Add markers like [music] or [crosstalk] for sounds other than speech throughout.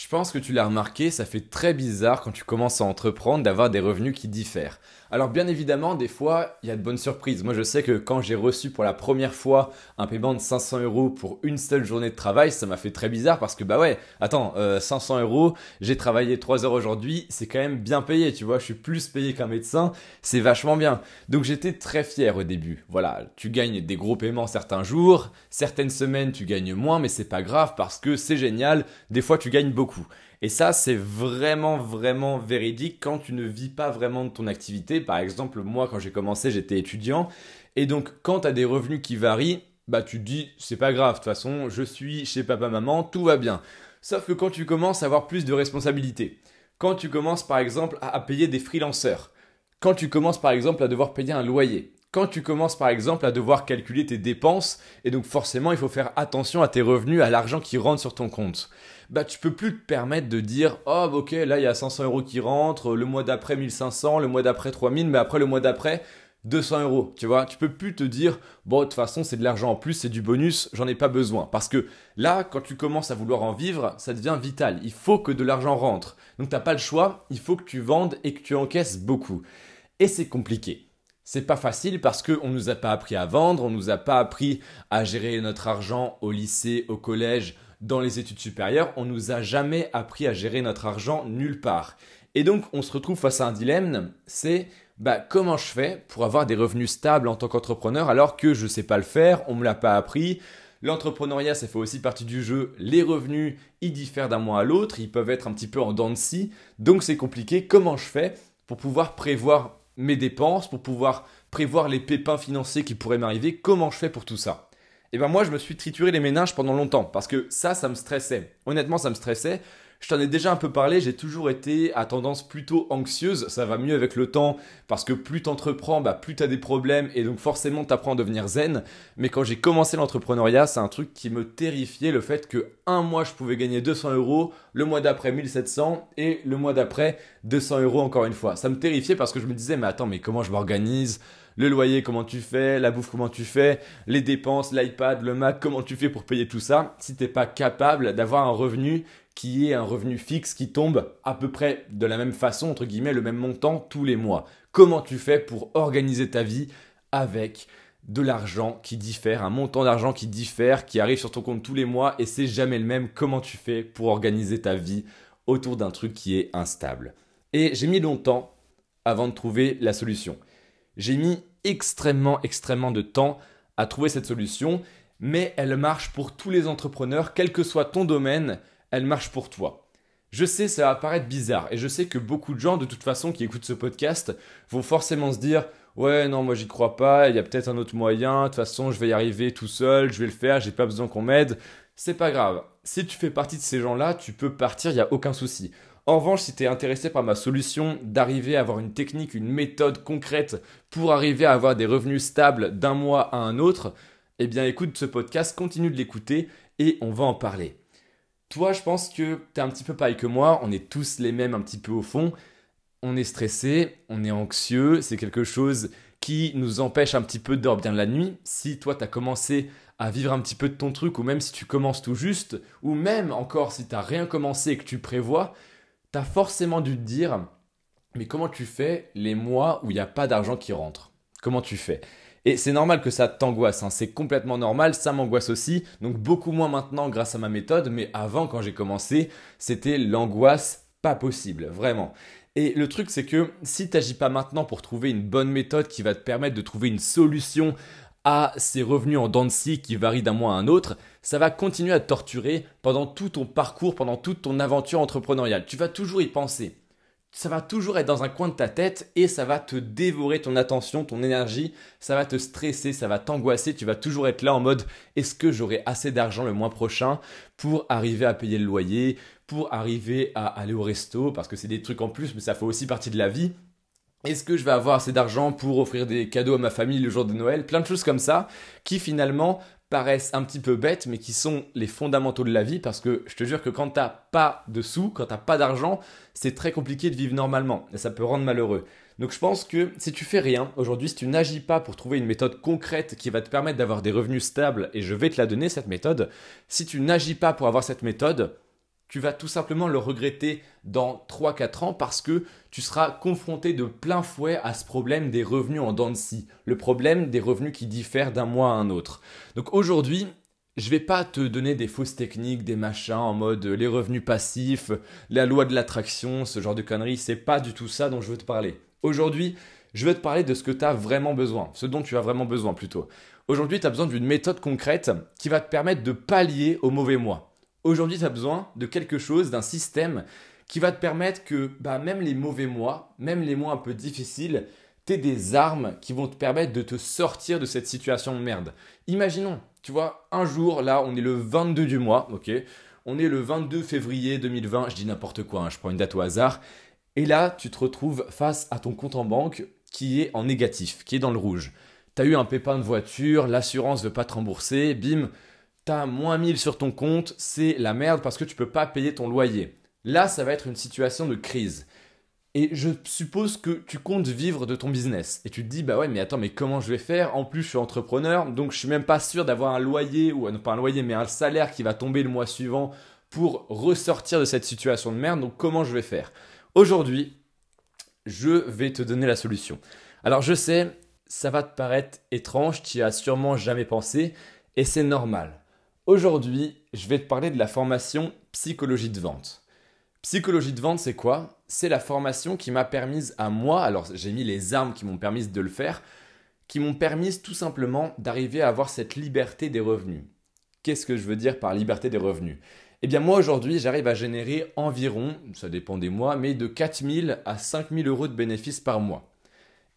Je pense que tu l'as remarqué, ça fait très bizarre quand tu commences à entreprendre d'avoir des revenus qui diffèrent. Alors bien évidemment, des fois, il y a de bonnes surprises. Moi, je sais que quand j'ai reçu pour la première fois un paiement de 500 euros pour une seule journée de travail, ça m'a fait très bizarre parce que bah ouais, attends, 500 euh, euros, j'ai travaillé 3 heures aujourd'hui, c'est quand même bien payé, tu vois, je suis plus payé qu'un médecin, c'est vachement bien. Donc j'étais très fier au début. Voilà, tu gagnes des gros paiements certains jours, certaines semaines tu gagnes moins, mais c'est pas grave parce que c'est génial. Des fois, tu gagnes beaucoup et ça, c'est vraiment, vraiment véridique quand tu ne vis pas vraiment de ton activité. Par exemple, moi, quand j'ai commencé, j'étais étudiant. Et donc, quand tu as des revenus qui varient, bah, tu te dis, c'est pas grave, de toute façon, je suis chez papa-maman, tout va bien. Sauf que quand tu commences à avoir plus de responsabilités, quand tu commences, par exemple, à payer des freelanceurs, quand tu commences, par exemple, à devoir payer un loyer, quand tu commences par exemple à devoir calculer tes dépenses, et donc forcément il faut faire attention à tes revenus, à l'argent qui rentre sur ton compte, bah tu peux plus te permettre de dire oh ok là il y a 500 euros qui rentrent, le mois d'après 1500, le mois d'après 3000, mais après le mois d'après 200 euros, tu vois, tu peux plus te dire bon de toute façon c'est de l'argent en plus, c'est du bonus, j'en ai pas besoin, parce que là quand tu commences à vouloir en vivre, ça devient vital, il faut que de l'argent rentre, donc t'as pas le choix, il faut que tu vendes et que tu encaisses beaucoup, et c'est compliqué. C'est pas facile parce qu'on nous a pas appris à vendre, on nous a pas appris à gérer notre argent au lycée, au collège, dans les études supérieures, on nous a jamais appris à gérer notre argent nulle part. Et donc on se retrouve face à un dilemme, c'est bah, comment je fais pour avoir des revenus stables en tant qu'entrepreneur alors que je sais pas le faire, on me l'a pas appris. L'entrepreneuriat, ça fait aussi partie du jeu. Les revenus, ils diffèrent d'un mois à l'autre, ils peuvent être un petit peu en dents de scie. Donc c'est compliqué. Comment je fais pour pouvoir prévoir mes dépenses, pour pouvoir prévoir les pépins financiers qui pourraient m'arriver, comment je fais pour tout ça? Et eh bien moi, je me suis trituré les méninges pendant longtemps parce que ça, ça me stressait. Honnêtement, ça me stressait. Je t'en ai déjà un peu parlé, j'ai toujours été à tendance plutôt anxieuse, ça va mieux avec le temps parce que plus t'entreprends, bah plus t'as des problèmes et donc forcément t'apprends à devenir zen. Mais quand j'ai commencé l'entrepreneuriat, c'est un truc qui me terrifiait le fait que un mois je pouvais gagner 200 euros, le mois d'après 1700 et le mois d'après 200 euros encore une fois. Ça me terrifiait parce que je me disais mais attends mais comment je m'organise? Le loyer, comment tu fais, la bouffe, comment tu fais, les dépenses, l'iPad, le Mac, comment tu fais pour payer tout ça, si t'es pas capable d'avoir un revenu qui est un revenu fixe qui tombe à peu près de la même façon, entre guillemets, le même montant tous les mois. Comment tu fais pour organiser ta vie avec de l'argent qui diffère, un montant d'argent qui diffère, qui arrive sur ton compte tous les mois et c'est jamais le même? Comment tu fais pour organiser ta vie autour d'un truc qui est instable? Et j'ai mis longtemps avant de trouver la solution. J'ai mis extrêmement, extrêmement de temps à trouver cette solution, mais elle marche pour tous les entrepreneurs, quel que soit ton domaine, elle marche pour toi. Je sais, ça va paraître bizarre, et je sais que beaucoup de gens, de toute façon, qui écoutent ce podcast, vont forcément se dire Ouais, non, moi j'y crois pas, il y a peut-être un autre moyen, de toute façon, je vais y arriver tout seul, je vais le faire, j'ai pas besoin qu'on m'aide. C'est pas grave. Si tu fais partie de ces gens-là, tu peux partir, il n'y a aucun souci. En revanche, si tu es intéressé par ma solution d'arriver à avoir une technique, une méthode concrète pour arriver à avoir des revenus stables d'un mois à un autre, eh bien écoute ce podcast, continue de l'écouter et on va en parler. Toi, je pense que tu es un petit peu pareil que moi, on est tous les mêmes un petit peu au fond. On est stressé, on est anxieux, c'est quelque chose qui nous empêche un petit peu de dormir la nuit. Si toi, tu as commencé à vivre un petit peu de ton truc, ou même si tu commences tout juste, ou même encore si tu n'as rien commencé et que tu prévois, tu as forcément dû te dire, mais comment tu fais les mois où il n'y a pas d'argent qui rentre? Comment tu fais? Et c'est normal que ça t'angoisse, hein. c'est complètement normal, ça m'angoisse aussi, donc beaucoup moins maintenant grâce à ma méthode, mais avant quand j'ai commencé, c'était l'angoisse pas possible, vraiment. Et le truc c'est que si tu n'agis pas maintenant pour trouver une bonne méthode qui va te permettre de trouver une solution à ces revenus en dents qui varient d'un mois à un autre, ça va continuer à torturer pendant tout ton parcours, pendant toute ton aventure entrepreneuriale. Tu vas toujours y penser. Ça va toujours être dans un coin de ta tête et ça va te dévorer ton attention, ton énergie, ça va te stresser, ça va t'angoisser, tu vas toujours être là en mode est-ce que j'aurai assez d'argent le mois prochain pour arriver à payer le loyer, pour arriver à aller au resto, parce que c'est des trucs en plus, mais ça fait aussi partie de la vie. Est-ce que je vais avoir assez d'argent pour offrir des cadeaux à ma famille le jour de Noël Plein de choses comme ça qui finalement paraissent un petit peu bêtes mais qui sont les fondamentaux de la vie parce que je te jure que quand t'as pas de sous, quand t'as pas d'argent, c'est très compliqué de vivre normalement et ça peut rendre malheureux. Donc je pense que si tu fais rien aujourd'hui, si tu n'agis pas pour trouver une méthode concrète qui va te permettre d'avoir des revenus stables et je vais te la donner cette méthode, si tu n'agis pas pour avoir cette méthode, tu vas tout simplement le regretter dans 3-4 ans parce que tu seras confronté de plein fouet à ce problème des revenus en dents de scie, le problème des revenus qui diffèrent d'un mois à un autre. Donc aujourd'hui, je vais pas te donner des fausses techniques, des machins en mode les revenus passifs, la loi de l'attraction, ce genre de conneries, c'est pas du tout ça dont je veux te parler. Aujourd'hui, je veux te parler de ce que tu as vraiment besoin, ce dont tu as vraiment besoin plutôt. Aujourd'hui, tu as besoin d'une méthode concrète qui va te permettre de pallier au mauvais mois. Aujourd'hui, tu as besoin de quelque chose, d'un système qui va te permettre que bah, même les mauvais mois, même les mois un peu difficiles, tu aies des armes qui vont te permettre de te sortir de cette situation de merde. Imaginons, tu vois, un jour, là, on est le 22 du mois, ok On est le 22 février 2020, je dis n'importe quoi, hein, je prends une date au hasard. Et là, tu te retrouves face à ton compte en banque qui est en négatif, qui est dans le rouge. Tu as eu un pépin de voiture, l'assurance ne veut pas te rembourser, bim, t'as moins 1000 sur ton compte, c'est la merde parce que tu peux pas payer ton loyer. Là, ça va être une situation de crise. Et je suppose que tu comptes vivre de ton business. Et tu te dis, bah ouais, mais attends, mais comment je vais faire? En plus, je suis entrepreneur, donc je suis même pas sûr d'avoir un loyer, ou non pas un loyer, mais un salaire qui va tomber le mois suivant pour ressortir de cette situation de merde. Donc comment je vais faire? Aujourd'hui, je vais te donner la solution. Alors je sais, ça va te paraître étrange, tu as sûrement jamais pensé, et c'est normal. Aujourd'hui, je vais te parler de la formation psychologie de vente. Psychologie de vente, c'est quoi? C'est la formation qui m'a permise à moi, alors j'ai mis les armes qui m'ont permis de le faire, qui m'ont permis tout simplement d'arriver à avoir cette liberté des revenus. Qu'est-ce que je veux dire par liberté des revenus? Eh bien moi aujourd'hui, j'arrive à générer environ, ça dépend des mois, mais de 4000 à 5000 euros de bénéfices par mois.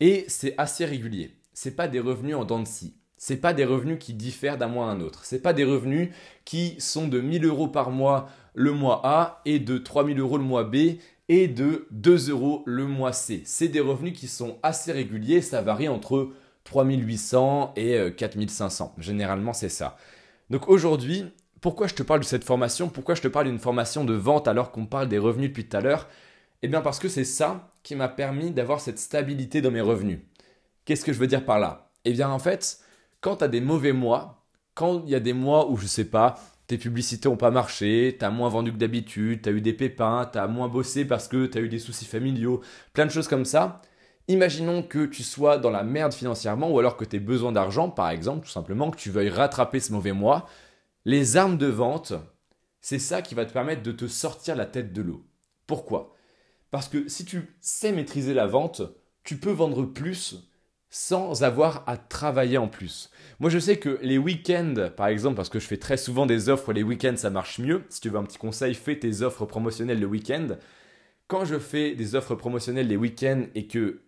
Et c'est assez régulier. C'est pas des revenus en dents de scie. C'est pas des revenus qui diffèrent d'un mois à un autre. C'est pas des revenus qui sont de 1000 euros par mois le mois A et de 3000 euros le mois B et de 2 euros le mois C. C'est des revenus qui sont assez réguliers. Ça varie entre 3800 et 4500. Euh, Généralement, c'est ça. Donc aujourd'hui, pourquoi je te parle de cette formation? Pourquoi je te parle d'une formation de vente alors qu'on parle des revenus depuis tout à l'heure? Eh bien parce que c'est ça qui m'a permis d'avoir cette stabilité dans mes revenus. Qu'est-ce que je veux dire par là? Eh bien en fait, quand tu as des mauvais mois, quand il y a des mois où je sais pas, tes publicités n'ont pas marché, tu as moins vendu que d'habitude, tu as eu des pépins, tu as moins bossé parce que tu as eu des soucis familiaux, plein de choses comme ça. Imaginons que tu sois dans la merde financièrement ou alors que tu aies besoin d'argent, par exemple, tout simplement, que tu veuilles rattraper ce mauvais mois. Les armes de vente, c'est ça qui va te permettre de te sortir la tête de l'eau. Pourquoi? Parce que si tu sais maîtriser la vente, tu peux vendre plus sans avoir à travailler en plus. Moi, je sais que les week-ends, par exemple, parce que je fais très souvent des offres les week-ends, ça marche mieux. Si tu veux un petit conseil, fais tes offres promotionnelles le week-end. Quand je fais des offres promotionnelles les week-ends et que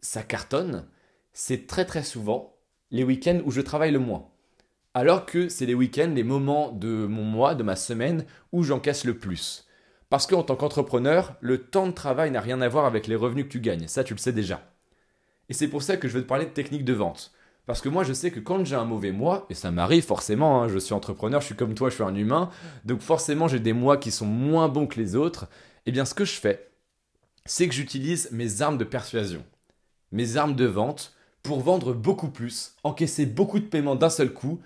ça cartonne, c'est très très souvent les week-ends où je travaille le moins. Alors que c'est les week-ends, les moments de mon mois, de ma semaine, où j'encaisse le plus. Parce qu'en tant qu'entrepreneur, le temps de travail n'a rien à voir avec les revenus que tu gagnes. Ça, tu le sais déjà. Et c'est pour ça que je veux te parler de technique de vente. Parce que moi, je sais que quand j'ai un mauvais mois, et ça m'arrive forcément, hein, je suis entrepreneur, je suis comme toi, je suis un humain, donc forcément j'ai des mois qui sont moins bons que les autres, et eh bien ce que je fais, c'est que j'utilise mes armes de persuasion, mes armes de vente, pour vendre beaucoup plus, encaisser beaucoup de paiements d'un seul coup,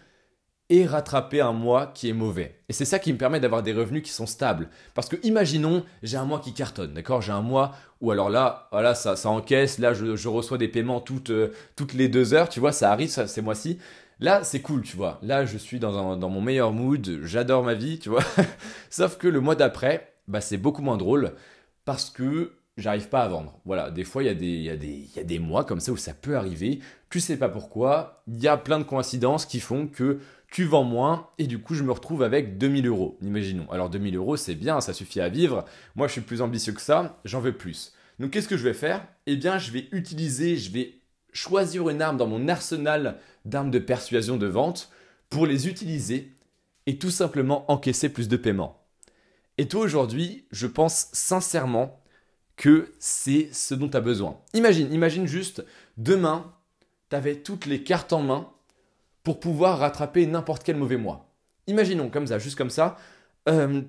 et rattraper un mois qui est mauvais. Et c'est ça qui me permet d'avoir des revenus qui sont stables. Parce que imaginons, j'ai un mois qui cartonne, d'accord? J'ai un mois où alors là, voilà, ça, ça encaisse, là je, reçois des paiements toutes, euh, toutes les deux heures, tu vois, ça arrive ces mois-ci. Là, c'est cool, tu vois. Là, je suis dans, dans mon meilleur mood, j'adore ma vie, tu vois. [laughs] Sauf que le mois d'après, bah, c'est beaucoup moins drôle parce que j'arrive pas à vendre. Voilà, des fois, il y, y, y a des mois comme ça où ça peut arriver. Tu sais pas pourquoi. Il y a plein de coïncidences qui font que tu vends moins et du coup je me retrouve avec 2000 euros, imaginons. Alors 2000 euros c'est bien, ça suffit à vivre. Moi je suis plus ambitieux que ça, j'en veux plus. Donc qu'est-ce que je vais faire? Eh bien je vais utiliser, je vais choisir une arme dans mon arsenal d'armes de persuasion de vente pour les utiliser et tout simplement encaisser plus de paiements. Et toi aujourd'hui, je pense sincèrement que c'est ce dont tu as besoin. Imagine, imagine juste, demain, tu avais toutes les cartes en main pour pouvoir rattraper n'importe quel mauvais mois. Imaginons comme ça, juste comme ça, euh,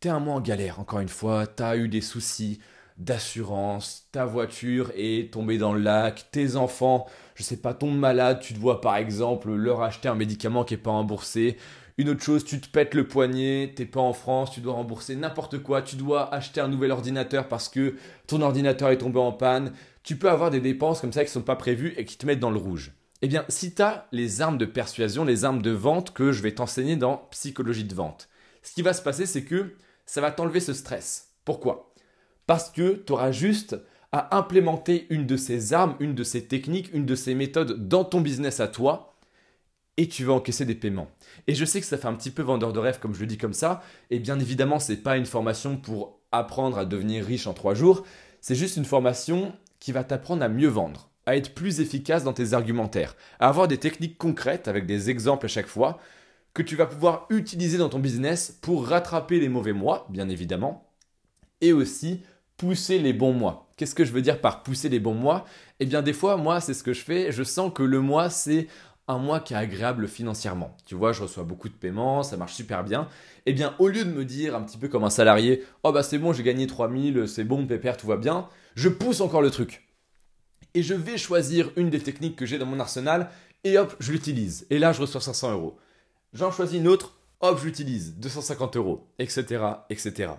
t'es un mois en galère, encore une fois, t'as eu des soucis d'assurance, ta voiture est tombée dans le lac, tes enfants, je sais pas, tombent malades, tu te vois par exemple leur acheter un médicament qui n'est pas remboursé, Une autre chose, tu te pètes le poignet, t'es pas en France, tu dois rembourser n'importe quoi, tu dois acheter un nouvel ordinateur parce que ton ordinateur est tombé en panne. Tu peux avoir des dépenses comme ça qui sont pas prévues et qui te mettent dans le rouge. Eh bien, si tu as les armes de persuasion, les armes de vente que je vais t'enseigner dans psychologie de vente, ce qui va se passer, c'est que ça va t'enlever ce stress. Pourquoi? Parce que tu auras juste à implémenter une de ces armes, une de ces techniques, une de ces méthodes dans ton business à toi et tu vas encaisser des paiements. Et je sais que ça fait un petit peu vendeur de rêve comme je le dis comme ça, et bien évidemment, ce n'est pas une formation pour apprendre à devenir riche en trois jours, c'est juste une formation qui va t'apprendre à mieux vendre, à être plus efficace dans tes argumentaires, à avoir des techniques concrètes avec des exemples à chaque fois que tu vas pouvoir utiliser dans ton business pour rattraper les mauvais mois, bien évidemment, et aussi pousser les bons mois. Qu'est-ce que je veux dire par pousser les bons mois? Eh bien des fois, moi, c'est ce que je fais, je sens que le mois, c'est un mois qui est agréable financièrement. Tu vois, je reçois beaucoup de paiements, ça marche super bien. Eh bien, au lieu de me dire un petit peu comme un salarié, oh bah c'est bon, j'ai gagné 3000, c'est bon, pépère, tout va bien, je pousse encore le truc. Et je vais choisir une des techniques que j'ai dans mon arsenal et hop, je l'utilise. Et là, je reçois 500 euros. J'en choisis une autre, hop, je l'utilise, 250 euros, etc., etc.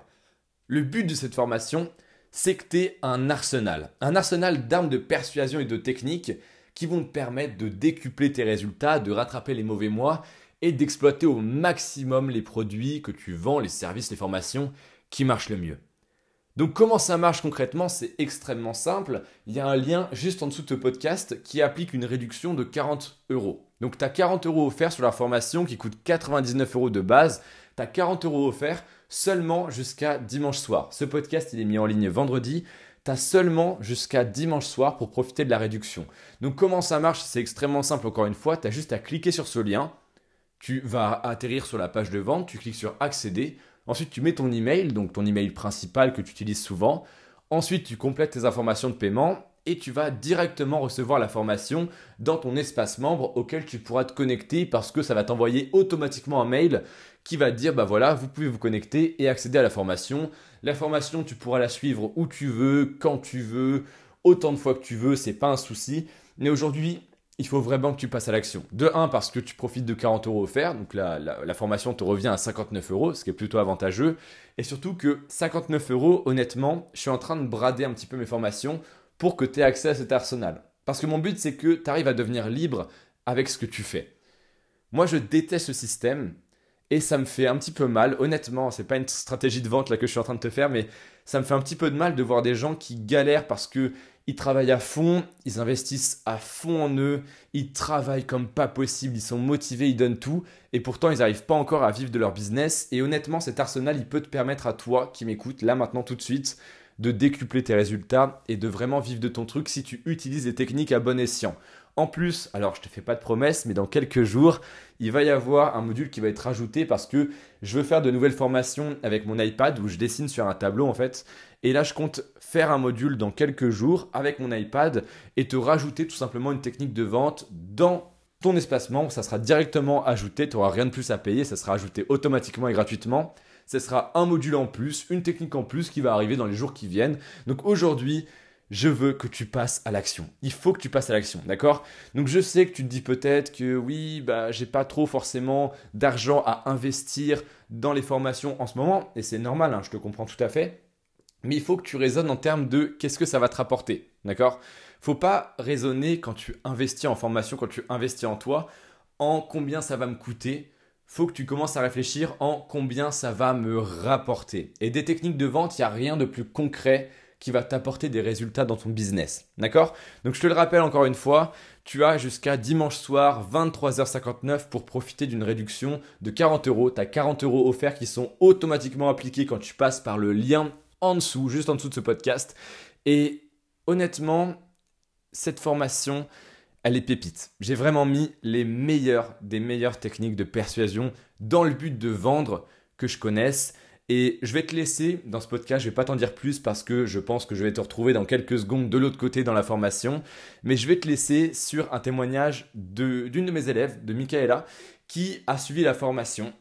Le but de cette formation, c'est que tu aies un arsenal, un arsenal d'armes de persuasion et de techniques qui vont te permettre de décupler tes résultats, de rattraper les mauvais mois et d'exploiter au maximum les produits que tu vends, les services, les formations qui marchent le mieux. Donc comment ça marche concrètement C'est extrêmement simple. Il y a un lien juste en dessous de ce podcast qui applique une réduction de 40 euros. Donc tu as 40 euros offerts sur la formation qui coûte 99 euros de base. Tu as 40 euros offerts seulement jusqu'à dimanche soir. Ce podcast, il est mis en ligne vendredi tu as seulement jusqu'à dimanche soir pour profiter de la réduction. Donc comment ça marche? C'est extrêmement simple encore une fois, tu as juste à cliquer sur ce lien, tu vas atterrir sur la page de vente, tu cliques sur accéder, ensuite tu mets ton email, donc ton email principal que tu utilises souvent, ensuite tu complètes tes informations de paiement et tu vas directement recevoir la formation dans ton espace membre auquel tu pourras te connecter parce que ça va t'envoyer automatiquement un mail qui va te dire bah voilà, vous pouvez vous connecter et accéder à la formation. La formation, tu pourras la suivre où tu veux, quand tu veux, autant de fois que tu veux, c'est pas un souci. Mais aujourd'hui, il faut vraiment que tu passes à l'action. De 1, parce que tu profites de 40 euros offerts, donc la, la, formation te revient à 59 euros, ce qui est plutôt avantageux. Et surtout que 59 euros, honnêtement, je suis en train de brader un petit peu mes formations pour que tu aies accès à cet arsenal. Parce que mon but, c'est que tu arrives à devenir libre avec ce que tu fais. Moi, je déteste ce système et ça me fait un petit peu mal. Honnêtement, c'est pas une stratégie de vente là que je suis en train de te faire, mais ça me fait un petit peu de mal de voir des gens qui galèrent parce que ils travaillent à fond, ils investissent à fond en eux, ils travaillent comme pas possible, ils sont motivés, ils donnent tout, et pourtant ils n'arrivent pas encore à vivre de leur business. Et honnêtement, cet arsenal, il peut te permettre à toi qui m'écoutes là maintenant tout de suite de décupler tes résultats et de vraiment vivre de ton truc si tu utilises des techniques à bon escient. En plus, alors je te fais pas de promesses, mais dans quelques jours, il va y avoir un module qui va être ajouté parce que je veux faire de nouvelles formations avec mon iPad où je dessine sur un tableau en fait. Et là, je compte faire un module dans quelques jours avec mon iPad et te rajouter tout simplement une technique de vente dans ton espacement. Ça sera directement ajouté, tu n'auras rien de plus à payer, ça sera ajouté automatiquement et gratuitement ce sera un module en plus, une technique en plus qui va arriver dans les jours qui viennent. Donc aujourd'hui, je veux que tu passes à l'action. Il faut que tu passes à l'action, d'accord? Donc je sais que tu te dis peut-être que oui, bah j'ai pas trop forcément d'argent à investir dans les formations en ce moment, et c'est normal, hein, je te comprends tout à fait. Mais il faut que tu raisonnes en termes de qu'est-ce que ça va te rapporter, d'accord? Faut pas raisonner quand tu investis en formation, quand tu investis en toi, en combien ça va me coûter, faut que tu commences à réfléchir en combien ça va me rapporter. Et des techniques de vente, il n'y a rien de plus concret qui va t'apporter des résultats dans ton business. D'accord? Donc je te le rappelle encore une fois, tu as jusqu'à dimanche soir 23h59 pour profiter d'une réduction de 40 euros. Tu as 40 euros offerts qui sont automatiquement appliqués quand tu passes par le lien en dessous, juste en dessous de ce podcast. Et honnêtement, cette formation, elle est pépite. J'ai vraiment mis les meilleures des meilleures techniques de persuasion dans le but de vendre que je connaisse. Et je vais te laisser dans ce podcast, je vais pas t'en dire plus parce que je pense que je vais te retrouver dans quelques secondes de l'autre côté dans la formation. Mais je vais te laisser sur un témoignage d'une de, mes élèves, de Michaela, qui a suivi la formation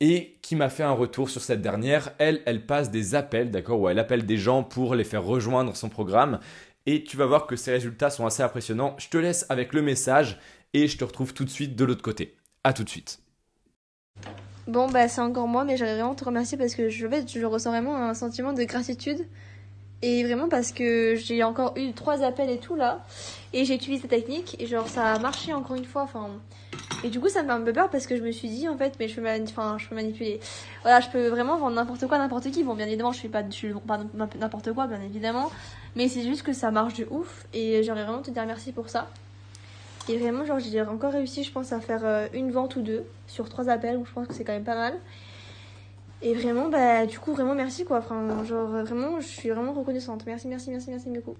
et qui m'a fait un retour sur cette dernière. Elle, elle passe des appels, d'accord, ou elle appelle des gens pour les faire rejoindre son programme et tu vas voir que ces résultats sont assez impressionnants. Je te laisse avec le message et je te retrouve tout de suite de l'autre côté. A tout de suite. Bon, bah, c'est encore moi, mais j'aimerais vraiment te remercier parce que je, je ressens vraiment un sentiment de gratitude. Et vraiment parce que j'ai encore eu trois appels et tout là. Et j'ai utilisé cette technique et genre ça a marché encore une fois. Enfin, et du coup ça me fait un peu peur parce que je me suis dit en fait, mais je peux, enfin, je peux manipuler. Voilà, je peux vraiment vendre n'importe quoi, n'importe qui. Bon, bien évidemment, je fais pas, je pas n'importe quoi, bien évidemment. Mais c'est juste que ça marche de ouf. Et j'aimerais vraiment te dire merci pour ça. Et vraiment, genre, j'ai encore réussi, je pense, à faire euh, une vente ou deux sur trois appels, donc je pense que c'est quand même pas mal. Et vraiment, bah, du coup, vraiment merci quoi. Enfin, genre, vraiment, je suis vraiment reconnaissante. Merci, merci, merci, merci beaucoup.